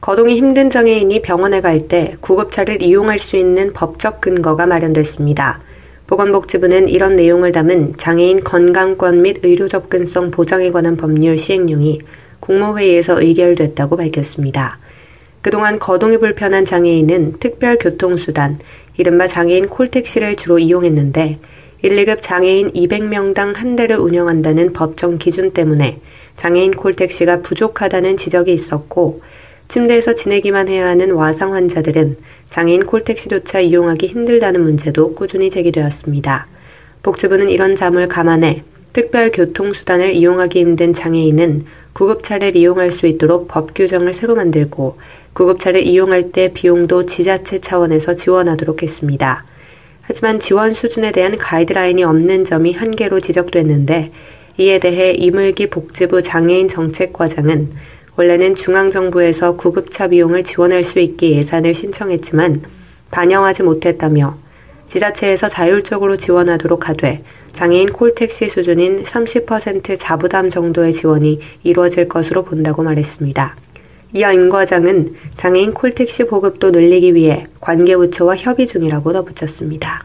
거동이 힘든 장애인이 병원에 갈 때 구급차를 이용할 수 있는 법적 근거가 마련됐습니다. 보건복지부는 이런 내용을 담은 장애인 건강권 및 의료 접근성 보장에 관한 법률 시행령이 국무회의에서 의결됐다고 밝혔습니다. 그동안 거동이 불편한 장애인은 특별 교통수단, 이른바 장애인 콜택시를 주로 이용했는데 1, 2급 장애인 200명당 한 대를 운영한다는 법정 기준 때문에 장애인 콜택시가 부족하다는 지적이 있었고 침대에서 지내기만 해야 하는 와상 환자들은 장애인 콜택시조차 이용하기 힘들다는 문제도 꾸준히 제기되었습니다. 복지부는 이런 점을 감안해 특별 교통수단을 이용하기 힘든 장애인은 구급차를 이용할 수 있도록 법 규정을 새로 만들고 구급차를 이용할 때 비용도 지자체 차원에서 지원하도록 했습니다. 하지만 지원 수준에 대한 가이드라인이 없는 점이 한계로 지적됐는데 이에 대해 이물기 복지부 장애인 정책과장은 원래는 중앙정부에서 구급차 비용을 지원할 수 있게 예산을 신청했지만 반영하지 못했다며 지자체에서 자율적으로 지원하도록 하되 장애인 콜택시 수준인 30% 자부담 정도의 지원이 이루어질 것으로 본다고 말했습니다. 이어 임 과장은 장애인 콜택시 보급도 늘리기 위해 관계부처와 협의 중이라고 덧붙였습니다.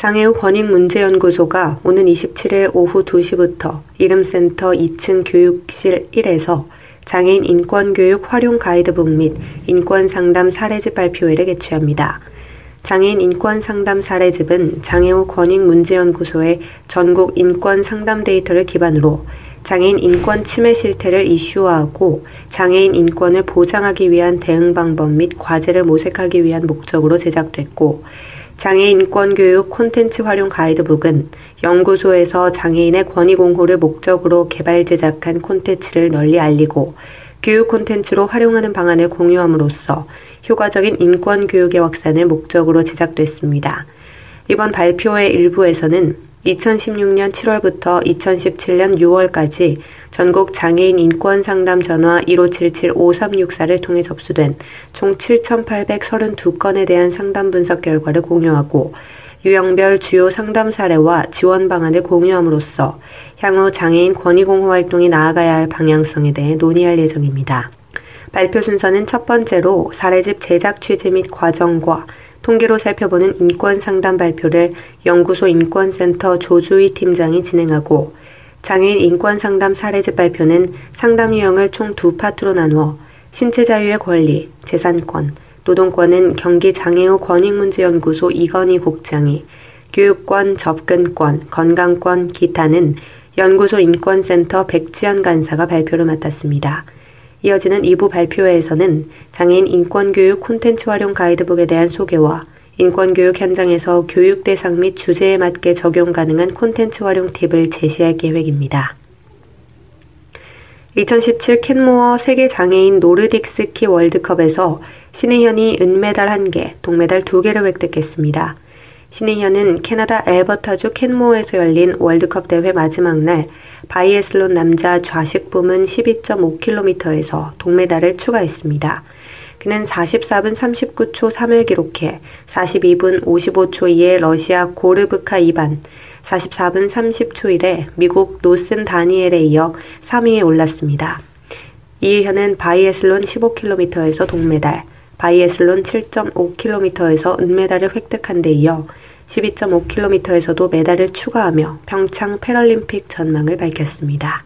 장애우 권익문제연구소가 오는 27일 오후 2시부터 이름센터 2층 교육실 1에서 장애인 인권교육 활용 가이드북 및 인권상담 사례집 발표회를 개최합니다. 장애인 인권상담 사례집은 장애우 권익문제연구소의 전국 인권 상담 데이터를 기반으로 장애인 인권 침해 실태를 이슈화하고 장애인 인권을 보장하기 위한 대응 방법 및 과제를 모색하기 위한 목적으로 제작됐고 장애인 인권 교육 콘텐츠 활용 가이드북은 연구소에서 장애인의 권익 옹호를 목적으로 개발 제작한 콘텐츠를 널리 알리고 교육 콘텐츠로 활용하는 방안을 공유함으로써 효과적인 인권 교육의 확산을 목적으로 제작됐습니다. 이번 발표회 일부에서는 2016년 7월부터 2017년 6월까지 전국 장애인 인권 상담 전화 1577-5364를 통해 접수된 총 7,832건에 대한 상담 분석 결과를 공유하고 유형별 주요 상담 사례와 지원 방안을 공유함으로써 향후 장애인 권익공호 활동이 나아가야 할 방향성에 대해 논의할 예정입니다. 발표 순서는 첫 번째로 사례집 제작 취지 및 과정과 통계로 살펴보는 인권 상담 발표를 연구소 인권센터 조주희 팀장이 진행하고 장애인 인권 상담 사례집 발표는 상담 유형을 총 두 파트로 나누어 신체 자유의 권리, 재산권, 노동권은 경기 장애우 권익문제연구소 이건희 국장이 교육권, 접근권, 건강권, 기타는 연구소 인권센터 백지연 간사가 발표를 맡았습니다. 이어지는 2부 발표회에서는 장애인 인권교육 콘텐츠 활용 가이드북에 대한 소개와 인권교육 현장에서 교육 대상 및 주제에 맞게 적용 가능한 콘텐츠 활용 팁을 제시할 계획입니다. 2017 캔모어 세계 장애인 노르딕 스키 월드컵에서 신의현이 은메달 1개, 동메달 2개를 획득했습니다. 신의현은 캐나다 앨버타주 캔모어에서 열린 월드컵 대회 마지막 날 바이애슬론 남자 좌식 부문 12.5km에서 동메달을 추가했습니다. 그는 44분 39초 3을 기록해 42분 55초 2의 러시아 골루브코프 이반, 44분 30초 1의 미국 크노슨 다니엘에 이어 3위에 올랐습니다. 신의현은 바이애슬론 15km에서 동메달, 바이애슬론 7.5km에서 은메달을 획득한 데 이어 12.5km에서도 메달을 추가하며 평창 패럴림픽 전망을 밝혔습니다.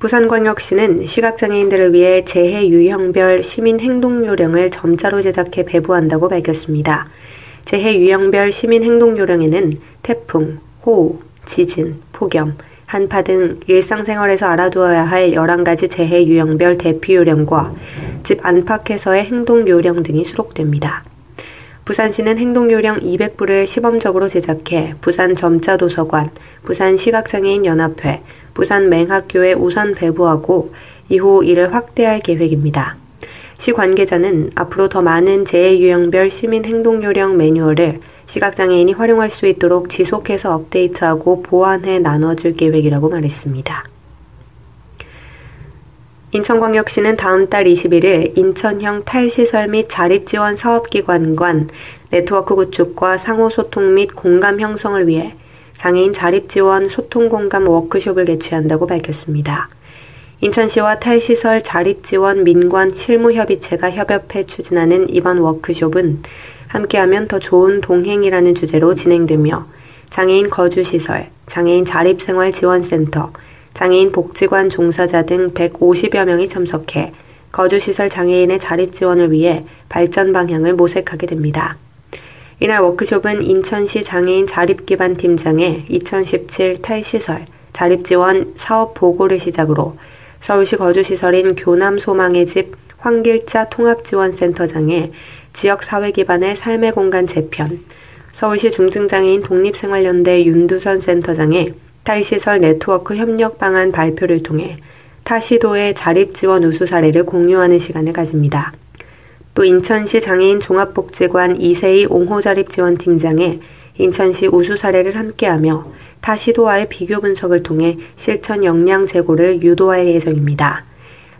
부산광역시는 시각장애인들을 위해 재해 유형별 시민 행동 요령을 점자로 제작해 배부한다고 밝혔습니다. 재해 유형별 시민 행동 요령에는 태풍, 호우, 지진, 폭염, 한파 등 일상생활에서 알아두어야 할 11가지 재해 유형별 대피 요령과 집 안팎에서의 행동 요령 등이 수록됩니다. 부산시는 행동요령 200부를 시범적으로 제작해 부산 점자도서관, 부산 시각장애인 연합회, 부산 맹학교에 우선 배부하고 이후 이를 확대할 계획입니다. 시 관계자는 앞으로 더 많은 재해 유형별 시민 행동요령 매뉴얼을 시각장애인이 활용할 수 있도록 지속해서 업데이트하고 보완해 나눠줄 계획이라고 말했습니다. 인천광역시는 다음 달 21일 인천형 탈시설 및 자립지원 사업기관 관 네트워크 구축과 상호소통 및 공감 형성을 위해 장애인 자립지원 소통공감 워크숍을 개최한다고 밝혔습니다. 인천시와 탈시설 자립지원 민관 실무협의체가 협업해 추진하는 이번 워크숍은 함께하면 더 좋은 동행이라는 주제로 진행되며 장애인 거주시설, 장애인 자립생활지원센터, 장애인 복지관 종사자 등 150여 명이 참석해 거주시설 장애인의 자립 지원을 위해 발전 방향을 모색하게 됩니다. 이날 워크숍은 인천시 장애인 자립기반 팀장의 2017 탈시설 자립지원 사업 보고를 시작으로 서울시 거주시설인 교남 소망의 집 황길자 통합지원센터장의 지역사회 기반의 삶의 공간 재편, 서울시 중증장애인 독립생활연대 윤두선 센터장의 탈시설 네트워크 협력 방안 발표를 통해 타 시도의 자립 지원 우수 사례를 공유하는 시간을 가집니다. 또 인천시 장애인 종합복지관 이세희 옹호자립 지원팀장의 인천시 우수 사례를 함께하며 타 시도와의 비교 분석을 통해 실천 역량 제고를 유도할 예정입니다.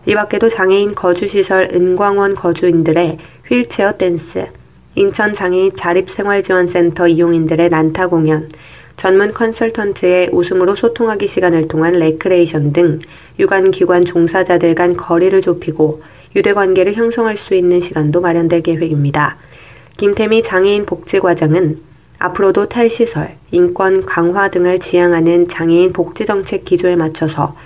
이 밖에도 장애인 거주시설 은광원 거주인들의 휠체어 댄스, 인천 장애인 자립생활지원센터 이용인들의 난타 공연, 전문 컨설턴트의 웃음으로 소통하기 시간을 통한 레크레이션 등 유관기관 종사자들 간 거리를 좁히고 유대관계를 형성할 수 있는 시간도 마련될 계획입니다. 김태미 장애인 복지과장은 앞으로도 탈시설, 인권 강화 등을 지향하는 장애인 복지정책 기조에 맞춰서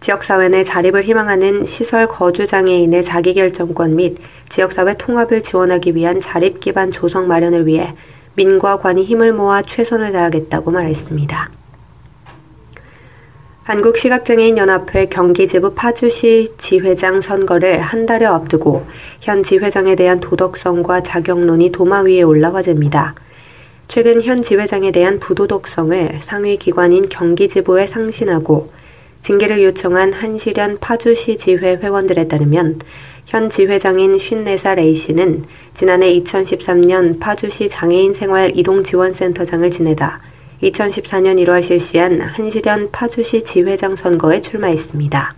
지역사회 내 자립을 희망하는 시설 거주장애인의 자기결정권 및 지역사회 통합을 지원하기 위한 자립 기반 조성 마련을 위해 민과 관이 힘을 모아 최선을 다하겠다고 말했습니다. 한국시각장애인연합회 경기지부 파주시 지회장 선거를 한 달여 앞두고 현 지회장에 대한 도덕성과 자격론이 도마 위에 올라 화제입니다. 최근 현 지회장에 대한 부도덕성을 상위 기관인 경기지부에 상신하고 징계를 요청한 한시련 파주시 지회 회원들에 따르면 현 지회장인 54살 A씨는 지난해 2013년 파주시 장애인 생활 이동지원센터장을 지내다 2014년 1월 실시한 한시련 파주시 지회장 선거에 출마했습니다.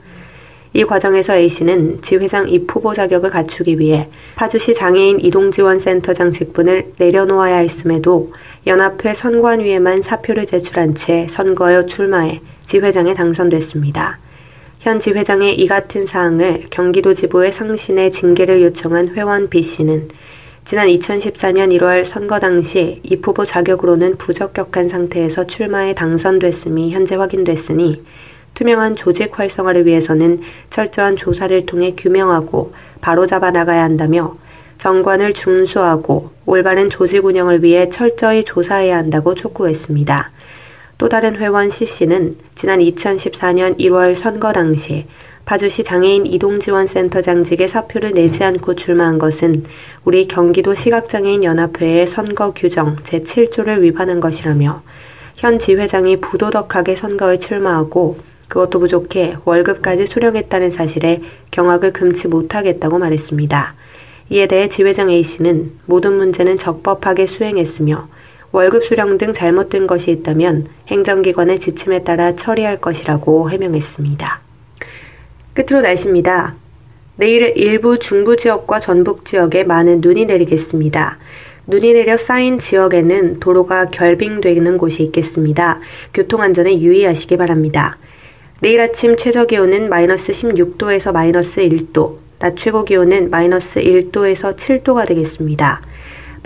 이 과정에서 A씨는 지회장 입후보 자격을 갖추기 위해 파주시 장애인 이동지원센터장 직분을 내려놓아야 했음에도 연합회 선관위에만 사표를 제출한 채 선거에 출마해 지회장에 당선됐습니다. 현 지회장의 이 같은 사항을 경기도 지부의 상신에 징계를 요청한 회원 B씨는 지난 2014년 1월 선거 당시 이 후보 자격으로는 부적격한 상태에서 출마에 당선됐음이 현재 확인됐으니 투명한 조직 활성화를 위해서는 철저한 조사를 통해 규명하고 바로잡아 나가야 한다며 정관을 준수하고 올바른 조직 운영을 위해 철저히 조사해야 한다고 촉구했습니다. 또 다른 회원 C씨는 지난 2014년 1월 선거 당시 파주시 장애인 이동지원센터 장직에 사표를 내지 않고 출마한 것은 우리 경기도 시각장애인 연합회의 선거 규정 제7조를 위반한 것이라며 현 지회장이 부도덕하게 선거에 출마하고 그것도 부족해 월급까지 수령했다는 사실에 경악을 금치 못하겠다고 말했습니다. 이에 대해 지회장 A씨는 모든 문제는 적법하게 수행했으며 월급 수령 등 잘못된 것이 있다면 행정기관의 지침에 따라 처리할 것이라고 해명했습니다. 끝으로 날씨입니다. 내일 일부 중부 지역과 전북 지역에 많은 눈이 내리겠습니다. 눈이 내려 쌓인 지역에는 도로가 결빙되는 곳이 있겠습니다. 교통안전에 유의하시기 바랍니다. 내일 아침 최저 기온은 마이너스 16도에서 마이너스 1도, 낮 최고 기온은 마이너스 1도에서 7도가 되겠습니다.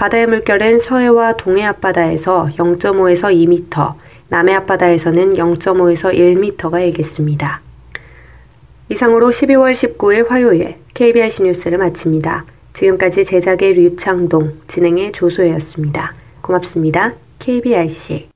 바다의 물결은 서해와 동해 앞바다에서 0.5에서 2m, 남해 앞바다에서는 0.5에서 1m가 일겠습니다. 이상으로 12월 19일 화요일 KBIC 뉴스를 마칩니다. 지금까지 제작의 류창동, 진행의 조소혜였습니다. 고맙습니다. KBIC.